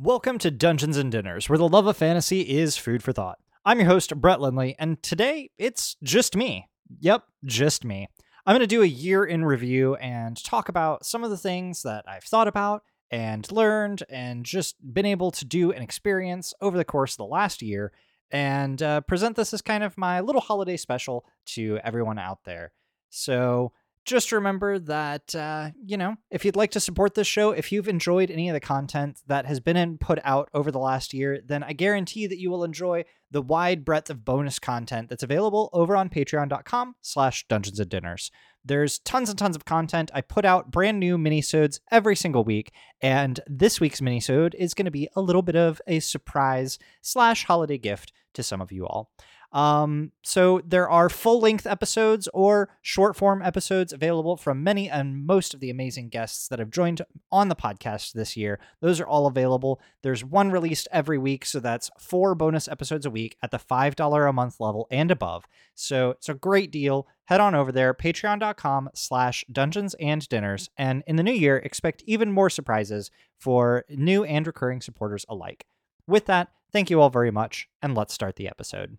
Welcome to Dungeons and Dinners, where the love of fantasy is food for thought. I'm your host, Brett Lindley, and today it's just me. Yep, just me. I'm going to do a year in review and talk about some of the things that I've thought about and learned and just been able to do and experience over the course of the last year, and uh, present this as kind of my little holiday special to everyone out there. So, just remember that uh, you know if you'd like to support this show if you've enjoyed any of the content that has been put out over the last year then i guarantee that you will enjoy the wide breadth of bonus content that's available over on patreon.com slash dungeons and dinners. There's tons and tons of content. I put out brand new minisodes every single week and this week's minisode is going to be a little bit of a surprise slash holiday gift to some of you all um, so there are full length episodes or short form episodes available from many and most of the amazing guests that have joined on the podcast this year. Those are all available. There's one released every week, so that's four bonus episodes a week at the $5 a month level and above. So it's a great deal. Head on over there, patreon.com slash dungeons and dinners. And in the new year, expect even more surprises for new and recurring supporters alike. With that, thank you all very much, and let's start the episode.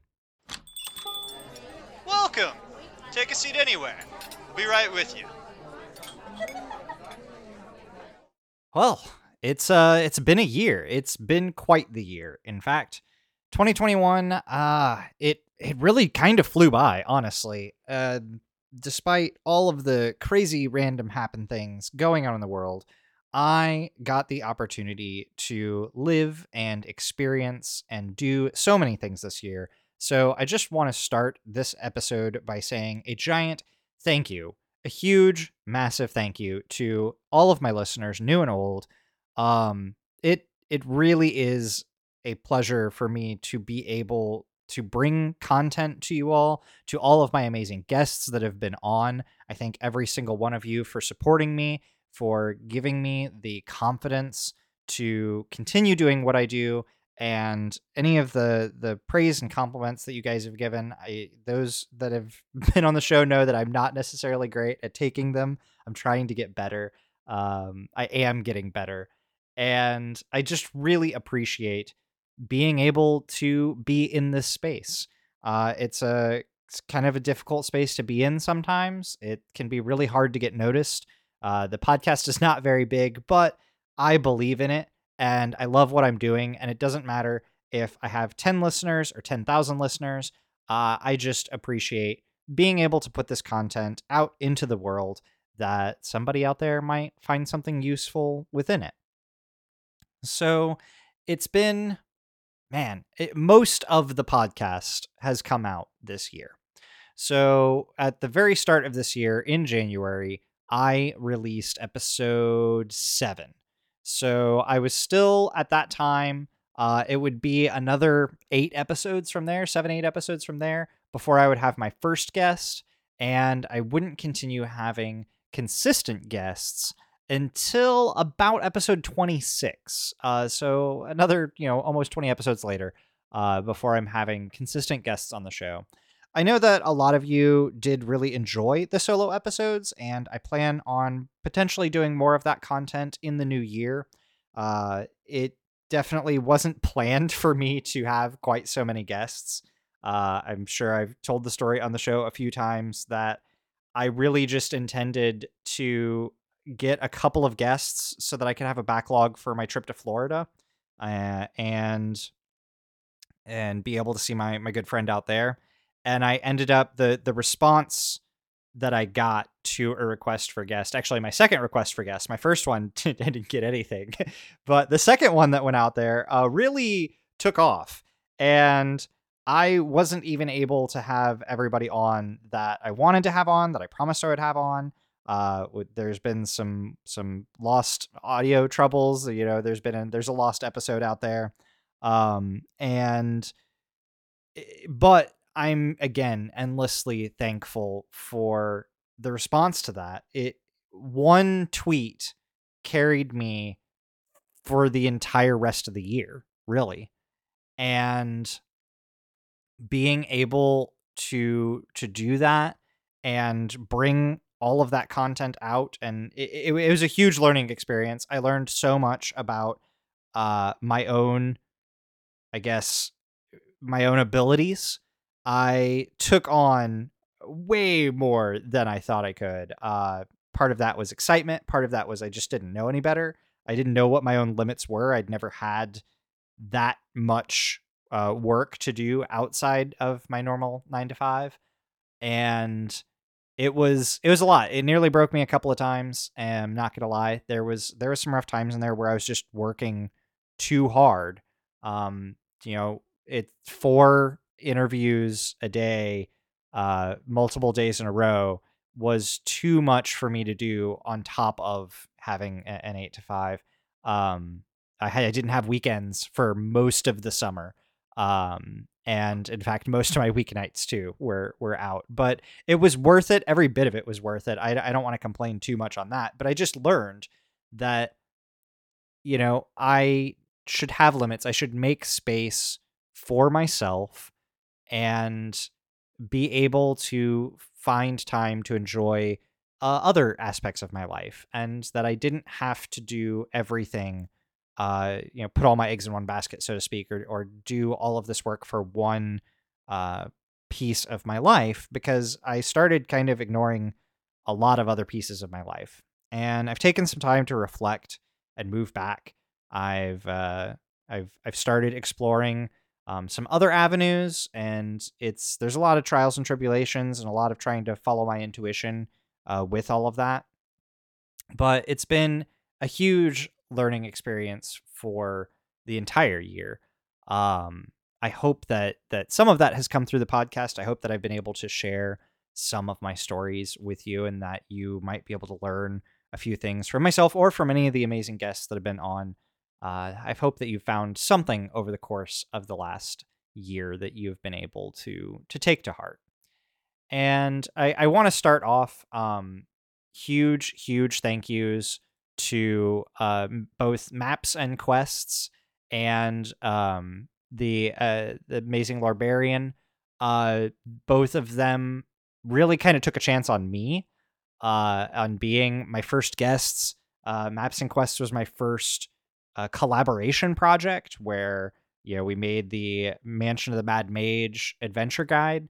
Welcome. Take a seat anywhere. Be right with you. Well, it's uh it's been a year. It's been quite the year. In fact, 2021 uh it it really kind of flew by, honestly. Uh despite all of the crazy random happen things going on in the world, I got the opportunity to live and experience and do so many things this year so I just want to start this episode by saying a giant thank you, a huge, massive thank you to all of my listeners, new and old. Um, it it really is a pleasure for me to be able to bring content to you all, to all of my amazing guests that have been on. I thank every single one of you for supporting me, for giving me the confidence to continue doing what I do and any of the the praise and compliments that you guys have given i those that have been on the show know that i'm not necessarily great at taking them. I'm trying to get better. Um, i am getting better. And i just really appreciate being able to be in this space. Uh, it's a it's kind of a difficult space to be in sometimes. It can be really hard to get noticed. Uh, the podcast is not very big but i believe in it and I love what I'm doing. And it doesn't matter if I have 10 listeners or 10,000 listeners. Uh, I just appreciate being able to put this content out into the world that somebody out there might find something useful within it. So it's been, man, it, most of the podcast has come out this year. So at the very start of this year in January, I released episode seven so I was still at that time. Uh, it would be another eight episodes from there, seven, eight episodes from there, before I would have my first guest. And I wouldn't continue having consistent guests until about episode 26. Uh, so another, you know, almost 20 episodes later uh, before I'm having consistent guests on the show. I know that a lot of you did really enjoy the solo episodes, and I plan on potentially doing more of that content in the new year. Uh, it definitely wasn't planned for me to have quite so many guests. Uh, I'm sure I've told the story on the show a few times that I really just intended to get a couple of guests so that I could have a backlog for my trip to Florida, uh, and and be able to see my my good friend out there and I ended up the the response that I got to a request for guest. Actually, my second request for guest. My first one didn't get anything, but the second one that went out there uh, really took off, and I wasn't even able to have everybody on that I wanted to have on, that I promised I would have on. Uh, there's been some some lost audio troubles. You know, there's been a, there's a lost episode out there, um, and eh, but I'm again endlessly thankful for the response to that. It one tweet carried me for the entire rest of the year, really. And being able to to do that and bring all of that content out and it, it, it was a huge learning experience. I learned so much about uh, my own, I guess, my own abilities, I took on way more than I thought I could. Uh, part of that was excitement. Part of that was I just didn't know any better. I didn't know what my own limits were. I'd never had that much uh, work to do outside of my normal nine to five, and it was it was a lot. It nearly broke me a couple of times. And I'm not gonna lie, there was there was some rough times in there where I was just working too hard. Um, you know, it's four interviews a day, uh, multiple days in a row was too much for me to do on top of having an eight to five. Um, I, had, I didn't have weekends for most of the summer. Um, and in fact, most of my weeknights too were were out. But it was worth it. Every bit of it was worth it. I, I don't want to complain too much on that. But I just learned that, you know, I should have limits. I should make space for myself and be able to find time to enjoy uh, other aspects of my life and that I didn't have to do everything uh, you know, put all my eggs in one basket, so to speak, or or do all of this work for one uh, piece of my life because I started kind of ignoring a lot of other pieces of my life. And I've taken some time to reflect and move back. I've uh, I've I've started exploring um, some other avenues, and it's there's a lot of trials and tribulations and a lot of trying to follow my intuition uh, with all of that. But it's been a huge learning experience for the entire year. Um, I hope that that some of that has come through the podcast. I hope that I've been able to share some of my stories with you, and that you might be able to learn a few things from myself or from any of the amazing guests that have been on. Uh, I hope that you found something over the course of the last year that you've been able to to take to heart. And I, I want to start off um, huge, huge thank yous to uh, both maps and quests and um, the uh, the amazing Larbarian. Uh, both of them really kind of took a chance on me, uh, on being my first guests. Uh, maps and quests was my first uh, collaboration project where you know we made the Mansion of the Mad Mage adventure guide.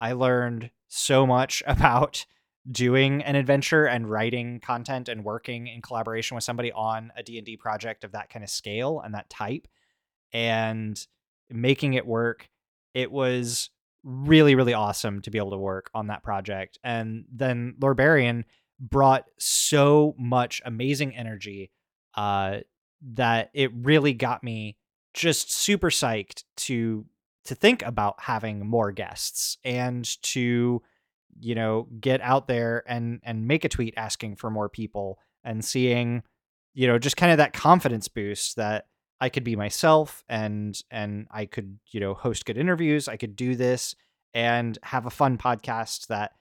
I learned so much about doing an adventure and writing content and working in collaboration with somebody on a D&D project of that kind of scale and that type and making it work it was really really awesome to be able to work on that project and then Lorbarian brought so much amazing energy uh, that it really got me just super psyched to to think about having more guests and to you know get out there and and make a tweet asking for more people and seeing you know just kind of that confidence boost that I could be myself and and I could you know host good interviews I could do this and have a fun podcast that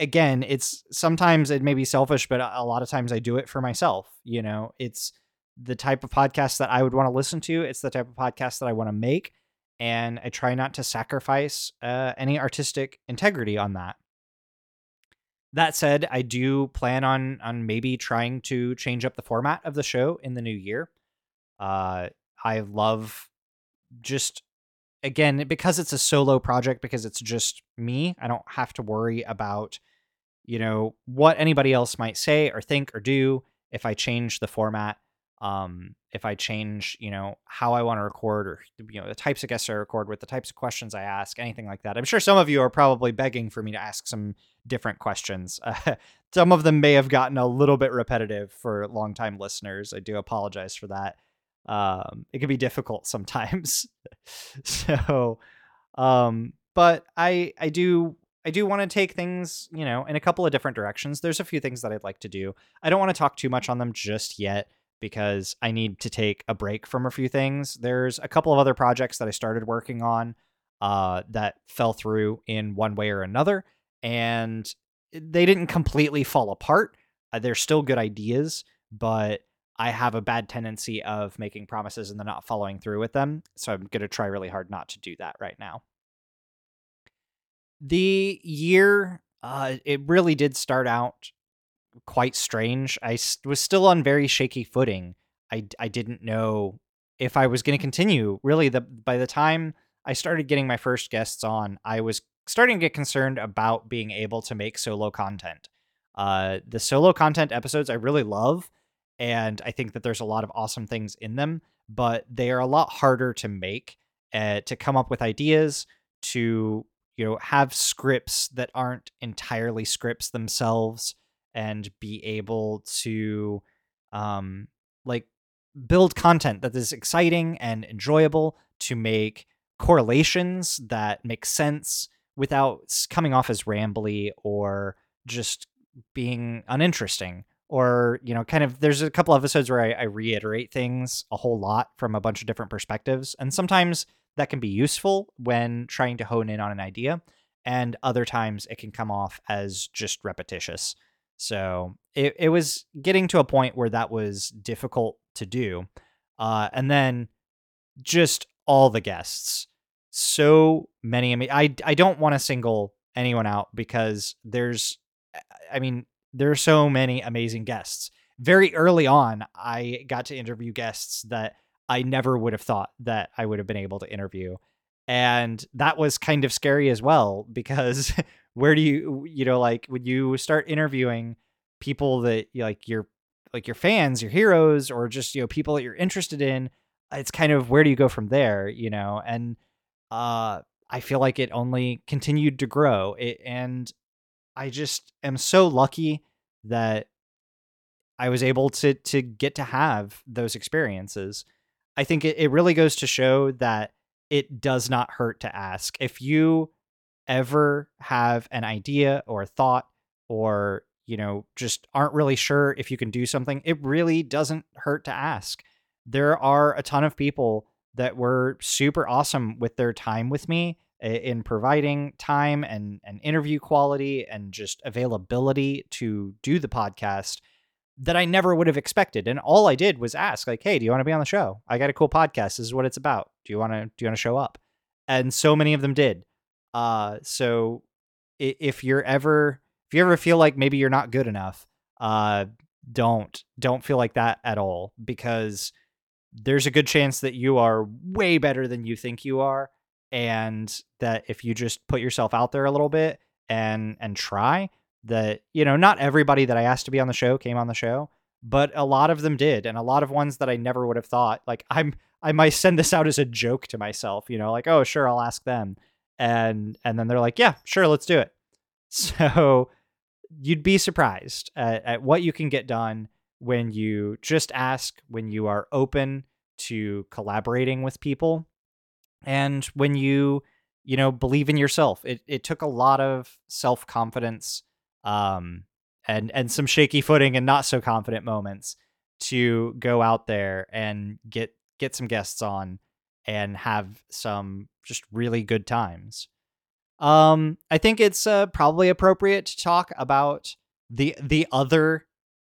again it's sometimes it may be selfish but a lot of times I do it for myself you know? It's the type of podcast that I would want to listen to it's the type of podcast that I want to make and I try not to sacrifice uh, any artistic integrity on that. That said, I do plan on on maybe trying to change up the format of the show in the new year. Uh, I love just again because it's a solo project because it's just me. I don't have to worry about you know what anybody else might say or think or do if I change the format um, if I change, you know, how I want to record or, you know, the types of guests I record with, the types of questions I ask, anything like that. I'm sure some of you are probably begging for me to ask some different questions. Uh, some of them may have gotten a little bit repetitive for longtime listeners. I do apologize for that. Um, it can be difficult sometimes. so, um, but I, I do I do want to take things, you know, in a couple of different directions. There's a few things that I'd like to do. I don't want to talk too much on them just yet because I need to take a break from a few things. There's a couple of other projects that I started working on uh, that fell through in one way or another, and they didn't completely fall apart. Uh, they're still good ideas, but I have a bad tendency of making promises and then not following through with them. So I'm going to try really hard not to do that right now. The year, uh, it really did start out quite strange. I was still on very shaky footing I I didn't know if I was going to continue. Really, the by the time I started getting my first guests on, I was starting to get concerned about being able to make solo content. Uh, the solo content episodes I really love, and I think that there's a lot of awesome things in them, but they are a lot harder to make, uh, to come up with ideas, to you know have scripts that aren't entirely scripts themselves, and be able to um, like build content that is exciting and enjoyable to make correlations that make sense without coming off as rambly or just being uninteresting or you know kind of there's a couple episodes where I, I, reiterate things a whole lot from a bunch of different perspectives and sometimes that can be useful when trying to hone in on an idea and other times it can come off as just repetitious so it, it was getting to a point where that was difficult to do uh, and then just all the guests so many I, mean, I, I don't want to single anyone out because there's i mean there are so many amazing guests. Very early on, I got to interview guests that I never would have thought that I would have been able to interview. And that was kind of scary as well because where do you you know like when you start interviewing people that like your like your fans, your heroes or just you know people that you're interested in, it's kind of where do you go from there, you know? And uh I feel like it only continued to grow. It, and I just am so lucky that I was able to to get to have those experiences. I think it, it really goes to show that it does not hurt to ask. If you ever have an idea or a thought or you know just aren't really sure if you can do something, it really doesn't hurt to ask. There are a ton of people that were super awesome with their time with me in providing time and, and interview quality and just availability to do the podcast that I never would have expected. And all I did was ask, like, hey, do you want to be on the show? I got a cool podcast. This is what it's about. Do you want to do you want to show up? And so many of them did. Uh so if you're ever if you ever feel like maybe you're not good enough, uh don't don't feel like that at all because there's a good chance that you are way better than you think you are and that if you just put yourself out there a little bit and and try that you know not everybody that I asked to be on the show came on the show but a lot of them did and a lot of ones that I never would have thought like I'm I might send this out as a joke to myself you know like oh sure I'll ask them. And and then they're like yeah sure let's do it. So you'd be surprised at, at what you can get done when you just ask when you are open to collaborating with people and when you you know believe in yourself. It, it took a lot of self-confidence um and and some shaky footing and not so confident moments to go out there and get get some guests on and have some just really good times. Um i think it's uh, probably appropriate to talk about the the other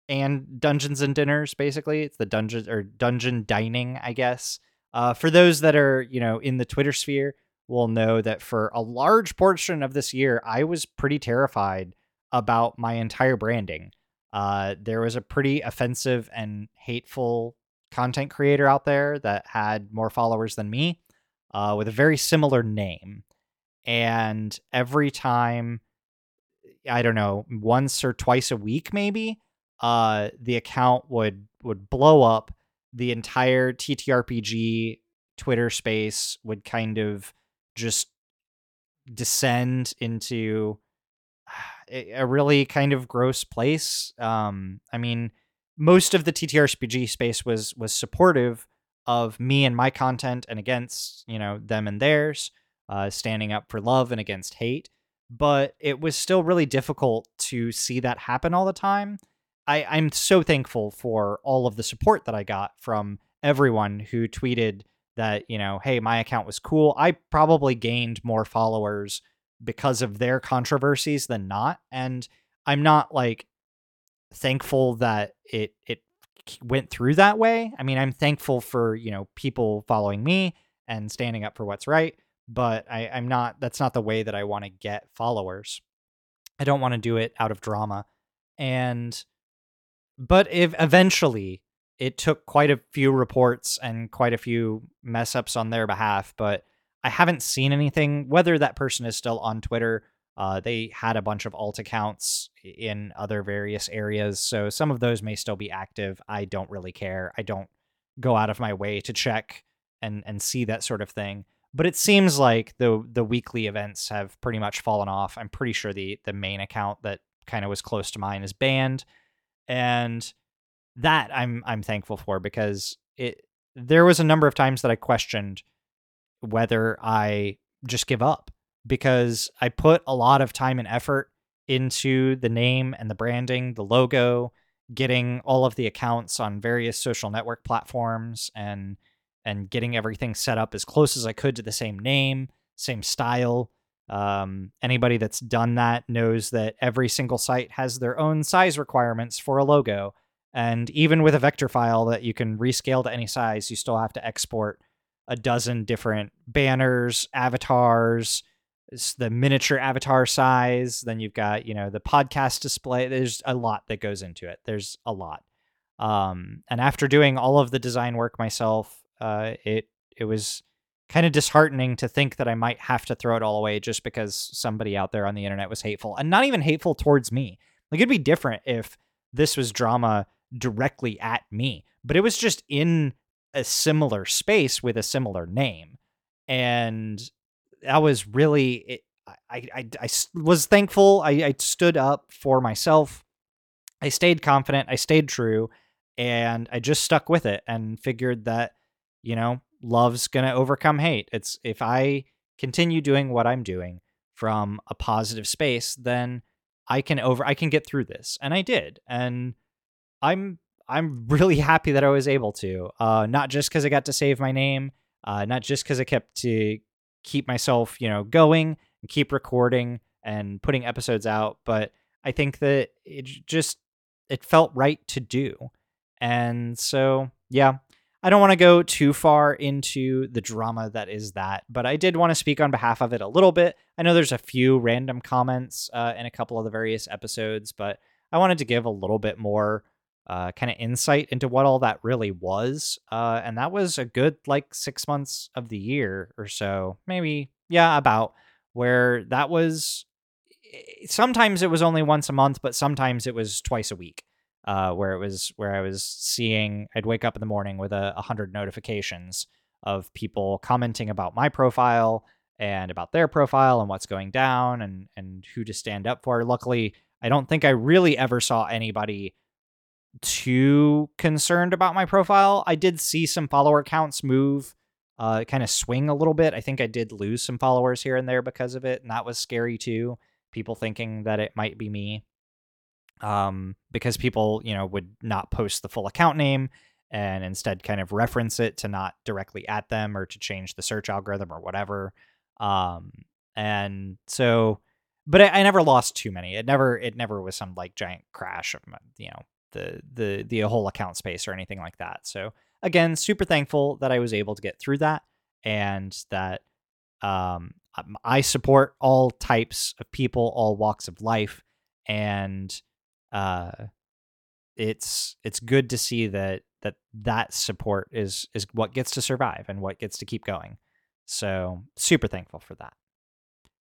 and dungeons and dinners basically. It's the dungeon or dungeon dining i guess. Uh, for those that are, you know, in the Twitter sphere, will know that for a large portion of this year, I was pretty terrified about my entire branding. Uh, there was a pretty offensive and hateful content creator out there that had more followers than me uh, with a very similar name. And every time, I don't know, once or twice a week, maybe, uh, the account would would blow up the entire TTRPG Twitter space would kind of just descend into a really kind of gross place. Um, I mean, most of the TTRPG space was was supportive of me and my content and against you know them and theirs, uh, standing up for love and against hate. But it was still really difficult to see that happen all the time. I, I'm so thankful for all of the support that I got from everyone who tweeted that, you know, hey, my account was cool. I probably gained more followers because of their controversies than not. And I'm not like thankful that it it went through that way. I mean, I'm thankful for, you know, people following me and standing up for what's right, but I, I'm not that's not the way that I want to get followers. I don't want to do it out of drama. And but if eventually it took quite a few reports and quite a few mess ups on their behalf, but I haven't seen anything. Whether that person is still on Twitter, uh, they had a bunch of alt accounts in other various areas, so some of those may still be active. I don't really care. I don't go out of my way to check and and see that sort of thing. But it seems like the the weekly events have pretty much fallen off. I'm pretty sure the the main account that kind of was close to mine is banned, and that I'm I'm thankful for because it there was a number of times that I questioned whether I just give up because I put a lot of time and effort into the name and the branding, the logo, getting all of the accounts on various social network platforms and and getting everything set up as close as I could to the same name, same style. Um, anybody that's done that knows that every single site has their own size requirements for a logo. And even with a vector file that you can rescale to any size, you still have to export a dozen different banners, avatars, the miniature avatar size. Then you've got, you know, the podcast display. There's a lot that goes into it. There's a lot. Um, and after doing all of the design work myself, uh, it it was kind of disheartening to think that I might have to throw it all away just because somebody out there on the internet was hateful and not even hateful towards me. Like it'd be different if this was drama directly at me, but it was just in a similar space with a similar name. And that was really it, I, I, I was thankful. I, I stood up for myself. I stayed confident. I stayed true. And I just stuck with it and figured that you know, love's going to overcome hate. It's if I continue doing what I'm doing from a positive space, then I can over I can get through this. And I did. And I'm I'm really happy that I was able to. Uh not just cuz I got to save my name, uh not just cuz I kept to keep myself, you know, going and keep recording and putting episodes out, but I think that it just it felt right to do. And so, yeah, I don't want to go too far into the drama that is that, but I did want to speak on behalf of it a little bit. I know there's a few random comments uh, in a couple of the various episodes, but I wanted to give a little bit more uh, kind of insight into what all that really was. Uh, and that was a good like six months of the year or so, maybe, yeah, about where that was. Eh, sometimes it was only once a month, but sometimes it was twice a week uh, where it was where I was seeing I'd wake up in the morning with a, a hundred notifications of people commenting about my profile and about their profile and what's going down and and who to stand up for. Luckily, I don't think I really ever saw anybody too concerned about my profile. I did see some follower counts move, uh, kind of swing a little bit. I think I did lose some followers here and there because of it, and that was scary too. People thinking that it might be me um, because people, you know, would not post the full account name and instead kind of reference it to not directly at them or to change the search algorithm or whatever. Um, and so, but I, I, never lost too many. It never, it never was some like giant crash of, you know, the, the, the whole account space or anything like that. So again, super thankful that I was able to get through that and that, um, I support all types of people, all walks of life. And, uh, it's it's good to see that that that support is is what gets to survive and what gets to keep going. So super thankful for that.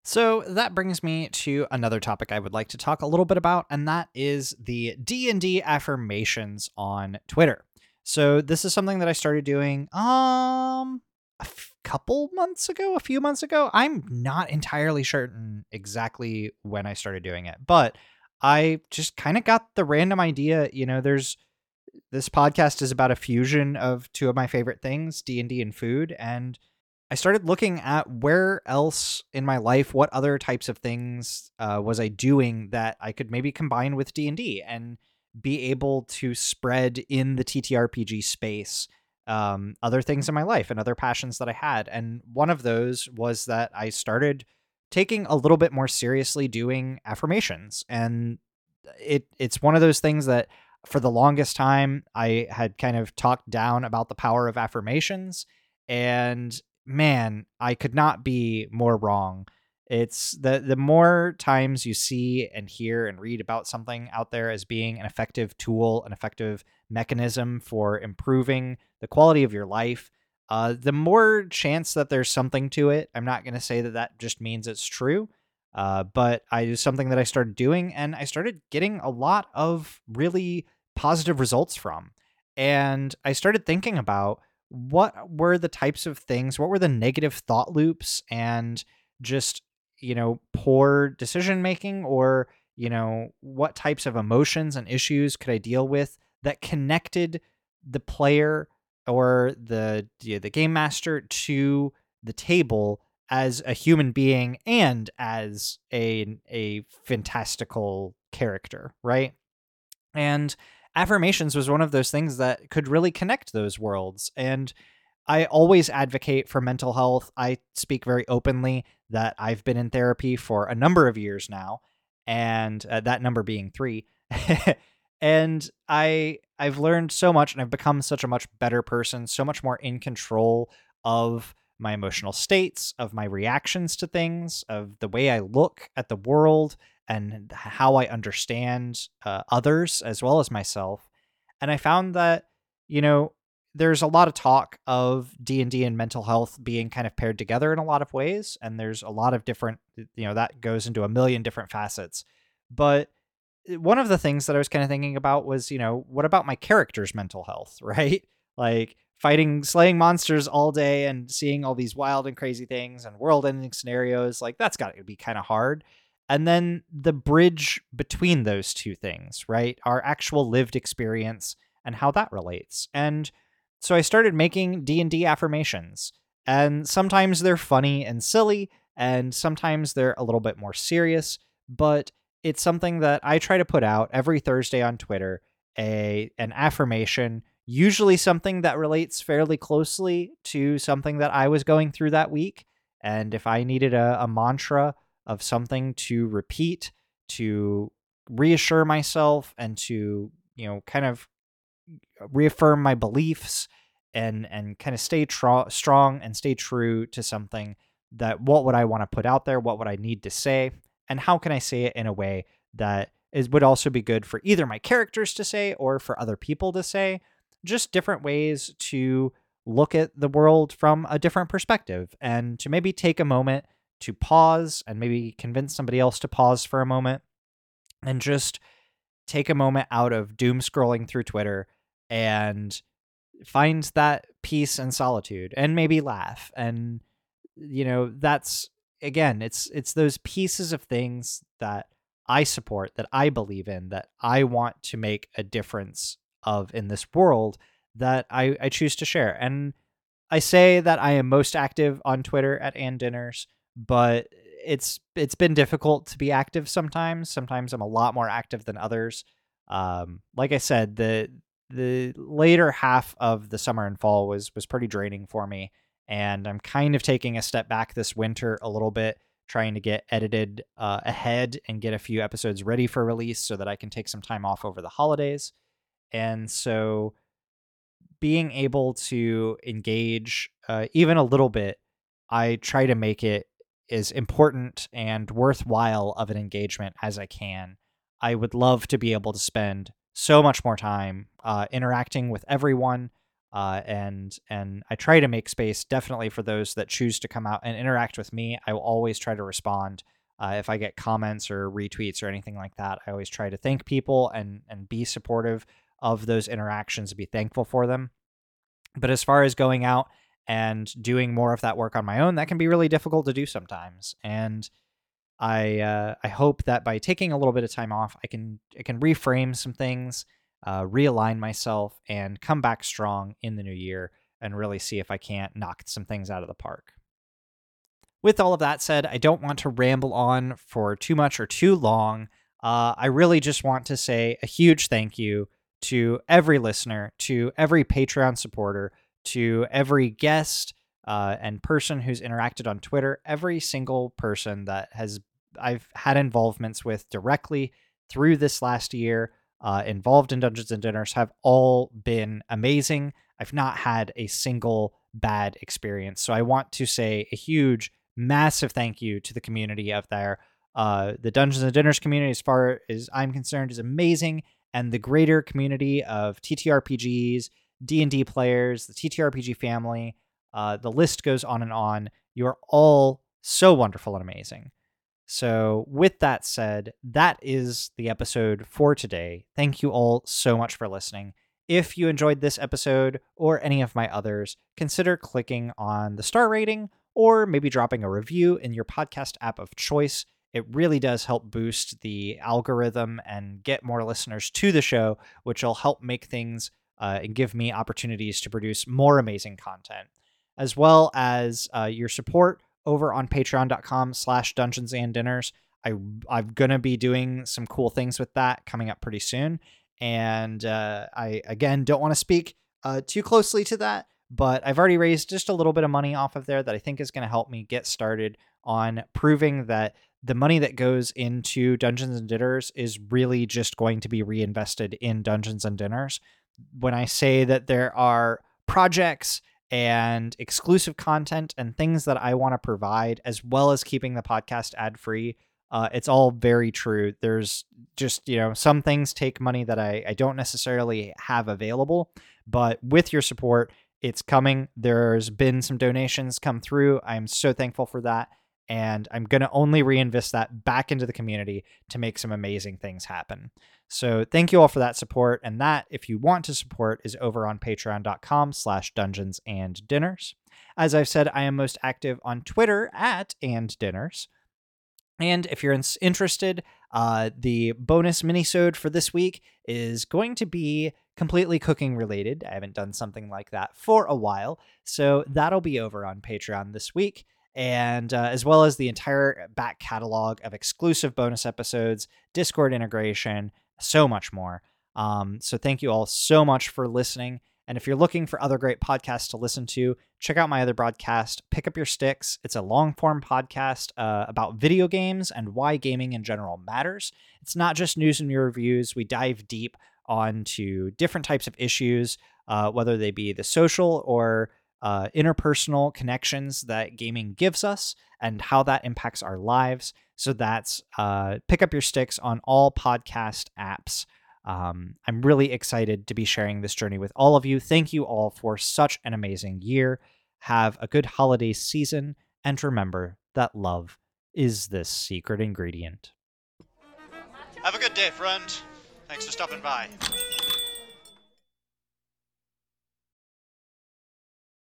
So that brings me to another topic I would like to talk a little bit about, and that is the D and D affirmations on Twitter. So this is something that I started doing um a f- couple months ago, a few months ago. I'm not entirely certain exactly when I started doing it, but I just kind of got the random idea, you know, there's this podcast is about a fusion of two of my favorite things, D&D and food, and I started looking at where else in my life, what other types of things uh, was I doing that I could maybe combine with D&D and be able to spread in the TTRPG space um, other things in my life and other passions that I had. And one of those was that I started – taking a little bit more seriously doing affirmations and it it's one of those things that for the longest time I had kind of talked down about the power of affirmations and man I could not be more wrong It's the the more times you see and hear and read about something out there as being an effective tool, an effective mechanism for improving the quality of your life, uh, the more chance that there's something to it. I'm not going to say that that just means it's true, uh, but I is something that I started doing, and I started getting a lot of really positive results from. And I started thinking about what were the types of things, what were the negative thought loops, and just you know poor decision making, or you know what types of emotions and issues could I deal with that connected the player or the the game master to the table as a human being and as a a fantastical character, right? And affirmations was one of those things that could really connect those worlds and I always advocate for mental health. I speak very openly that I've been in therapy for a number of years now, and uh, that number being three. and I I've learned so much, and I've become such a much better person, so much more in control of my emotional states, of my reactions to things, of the way I look at the world, and how I understand uh, others as well as myself. And I found that, you know, there's a lot of talk of D&D and mental health being kind of paired together in a lot of ways and there's a lot of different you know that goes into a million different facets. But eh, one of the things that I was kind of thinking about was, you know, what about my character's mental health, right? Like fighting slaying monsters all day and seeing all these wild and crazy things and world ending scenarios like that's got to be kind of hard and then the bridge between those two things right? Our actual lived experience and how that relates. And so i started making d&d affirmations. And sometimes they're funny and silly and sometimes they're a little bit more serious but it's something that i try to put out every thursday on twitter a an affirmation usually something that relates fairly closely to something that I was going through that week. And if I needed a, a mantra of something to repeat, to reassure myself and to, you know, kind of uh, reaffirm my beliefs and and kind of stay tr- strong and stay true to something that what would I want to put out there? What would I need to say? And how can I say it in a way that is would also be good for either my characters to say or for other people to say just different ways to look at the world from a different perspective and to maybe take a moment to pause and maybe convince somebody else to pause for a moment and just take a moment out of doom scrolling through Twitter and find that peace and solitude and maybe laugh and you know that's again it's it's those pieces of things that I support that I believe in that I want to make a difference of in this world that I, I choose to share. And I say that I am most active on Twitter at and dinners, but it's it's been difficult to be active sometimes. Sometimes I'm a lot more active than others. Um, like I said, the the later half of the summer and fall was was pretty draining for me, and I'm kind of taking a step back this winter a little bit, trying to get edited uh, ahead and get a few episodes ready for release so that I can take some time off over the holidays. And so being able to engage uh, even a little bit, I try to make it as important and worthwhile of an engagement as I can. I would love to be able to spend so much more time uh, interacting with everyone, uh, and and I try to make space definitely for those that choose to come out and interact with me. I will always try to respond. Uh, if I get comments or retweets or anything like that, I always try to thank people and and be supportive of those interactions, be thankful for them. But as far as going out and doing more of that work on my own, that can be really difficult to do sometimes. And I uh, I hope that by taking a little bit of time off, I can I can reframe some things, uh, realign myself, and come back strong in the new year and really see if I can't knock some things out of the park. With all of that said, I don't want to ramble on for too much or too long. Uh, I really just want to say a huge thank you to every listener, to every Patreon supporter, to every guest uh, and person who's interacted on Twitter, every single person that has I've had involvements with directly through this last year, uh, involved in Dungeons and Dinners, have all been amazing. I've not had a single bad experience. So I want to say a huge, massive thank you to the community out there. Uh, the Dungeons and Dinners community, as far as I'm concerned, is amazing, and the greater community of TTRPGs, D and D players, the TTRPG family, uh, the list goes on and on. You are all so wonderful and amazing. So, with that said, that is the episode for today. Thank you all so much for listening. If you enjoyed this episode or any of my others, consider clicking on the star rating or maybe dropping a review in your podcast app of choice. It really does help boost the algorithm and get more listeners to the show, which will help make things uh, and give me opportunities to produce more amazing content, as well as uh, your support over on patreon.com slash dungeons and dinners. I, I'm going to be doing some cool things with that coming up pretty soon. And uh, I, again, don't want to speak uh, too closely to that, but I've already raised just a little bit of money off of there that I think is going to help me get started on proving that the money that goes into Dungeons and Dinners is really just going to be reinvested in Dungeons and Dinners. When I say that there are projects and exclusive content and things that I want to provide, as well as keeping the podcast ad free. Uh, it's all very true. There's just, you know, some things take money that I, I don't necessarily have available, but with your support, it's coming. There's been some donations come through. I'm so thankful for that. And I'm going to only reinvest that back into the community to make some amazing things happen. So thank you all for that support. And that, if you want to support, is over on patreon.com slash dungeons and dinners. As I've said, I am most active on Twitter at and dinners. And if you're interested, uh, the bonus minisode for this week is going to be completely cooking related. I haven't done something like that for a while, so that'll be over on Patreon this week and uh, as well as the entire back catalog of exclusive bonus episodes, Discord integration, so much more. Um, so thank you all so much for listening. And if you're looking for other great podcasts to listen to, check out my other broadcast, Pick Up Your Sticks. It's a long form podcast uh, about video games and why gaming in general matters. It's not just news and reviews, we dive deep onto different types of issues, uh, whether they be the social or uh, interpersonal connections that gaming gives us and how that impacts our lives. So that's uh, pick up your sticks on all podcast apps. Um, I'm really excited to be sharing this journey with all of you. Thank you all for such an amazing year. Have a good holiday season, and remember that love is this secret ingredient. Have a good day, friend. Thanks for stopping by.